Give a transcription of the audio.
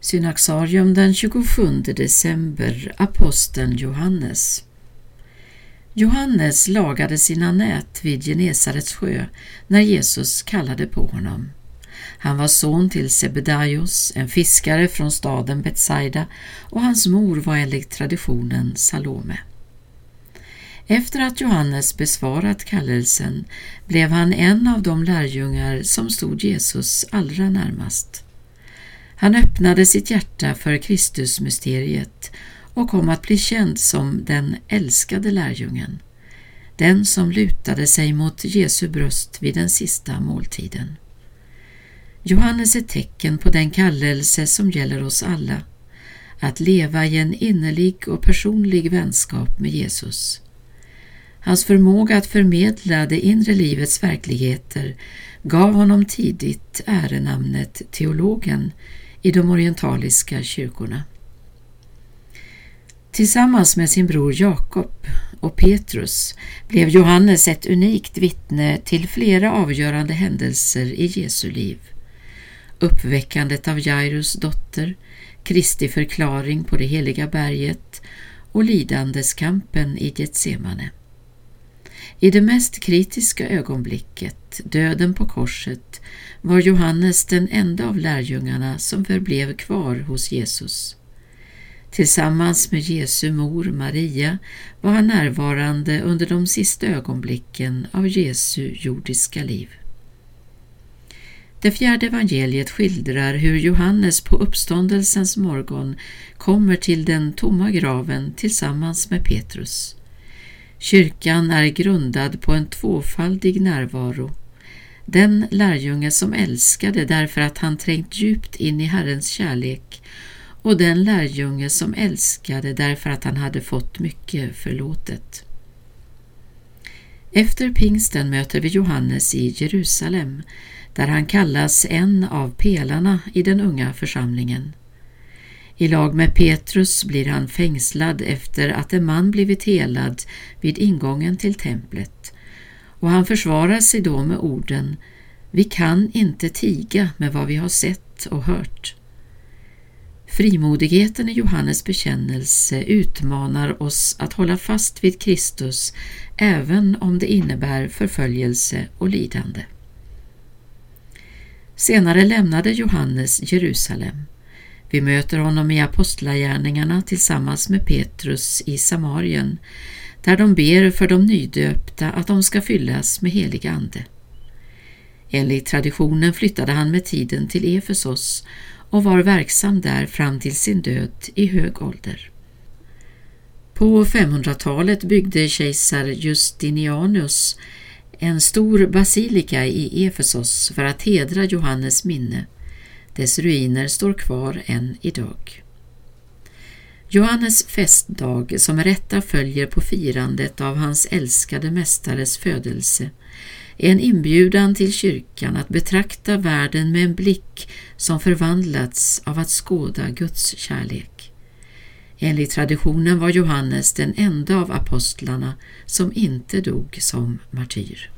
Synaxarium den 27 december Aposteln Johannes Johannes lagade sina nät vid Genesarets sjö när Jesus kallade på honom. Han var son till Sebedaios, en fiskare från staden Betsaida och hans mor var enligt traditionen Salome. Efter att Johannes besvarat kallelsen blev han en av de lärjungar som stod Jesus allra närmast. Han öppnade sitt hjärta för Kristusmysteriet och kom att bli känd som den älskade lärjungen, den som lutade sig mot Jesu bröst vid den sista måltiden. Johannes är tecken på den kallelse som gäller oss alla, att leva i en innerlig och personlig vänskap med Jesus. Hans förmåga att förmedla det inre livets verkligheter gav honom tidigt ärenamnet teologen i de orientaliska kyrkorna. Tillsammans med sin bror Jakob och Petrus blev Johannes ett unikt vittne till flera avgörande händelser i Jesu liv. Uppväckandet av Jairus dotter, Kristi förklaring på det heliga berget och lidandeskampen i Getsemane. I det mest kritiska ögonblicket, döden på korset, var Johannes den enda av lärjungarna som förblev kvar hos Jesus. Tillsammans med Jesu mor Maria var han närvarande under de sista ögonblicken av Jesu jordiska liv. Det fjärde evangeliet skildrar hur Johannes på uppståndelsens morgon kommer till den tomma graven tillsammans med Petrus. Kyrkan är grundad på en tvåfaldig närvaro. Den lärjunge som älskade därför att han trängt djupt in i Herrens kärlek och den lärjunge som älskade därför att han hade fått mycket förlåtet. Efter pingsten möter vi Johannes i Jerusalem där han kallas en av pelarna i den unga församlingen. I lag med Petrus blir han fängslad efter att en man blivit helad vid ingången till templet och han försvarar sig då med orden Vi kan inte tiga med vad vi har sett och hört. Frimodigheten i Johannes bekännelse utmanar oss att hålla fast vid Kristus även om det innebär förföljelse och lidande. Senare lämnade Johannes Jerusalem. Vi möter honom i Apostlagärningarna tillsammans med Petrus i Samarien, där de ber för de nydöpta att de ska fyllas med helig ande. Enligt traditionen flyttade han med tiden till Efesos och var verksam där fram till sin död i hög ålder. På 500-talet byggde kejsar Justinianus en stor basilika i Efesos för att hedra Johannes minne. Dess ruiner står kvar än idag. Johannes festdag, som rätta följer på firandet av hans älskade mästares födelse, är en inbjudan till kyrkan att betrakta världen med en blick som förvandlats av att skåda Guds kärlek. Enligt traditionen var Johannes den enda av apostlarna som inte dog som martyr.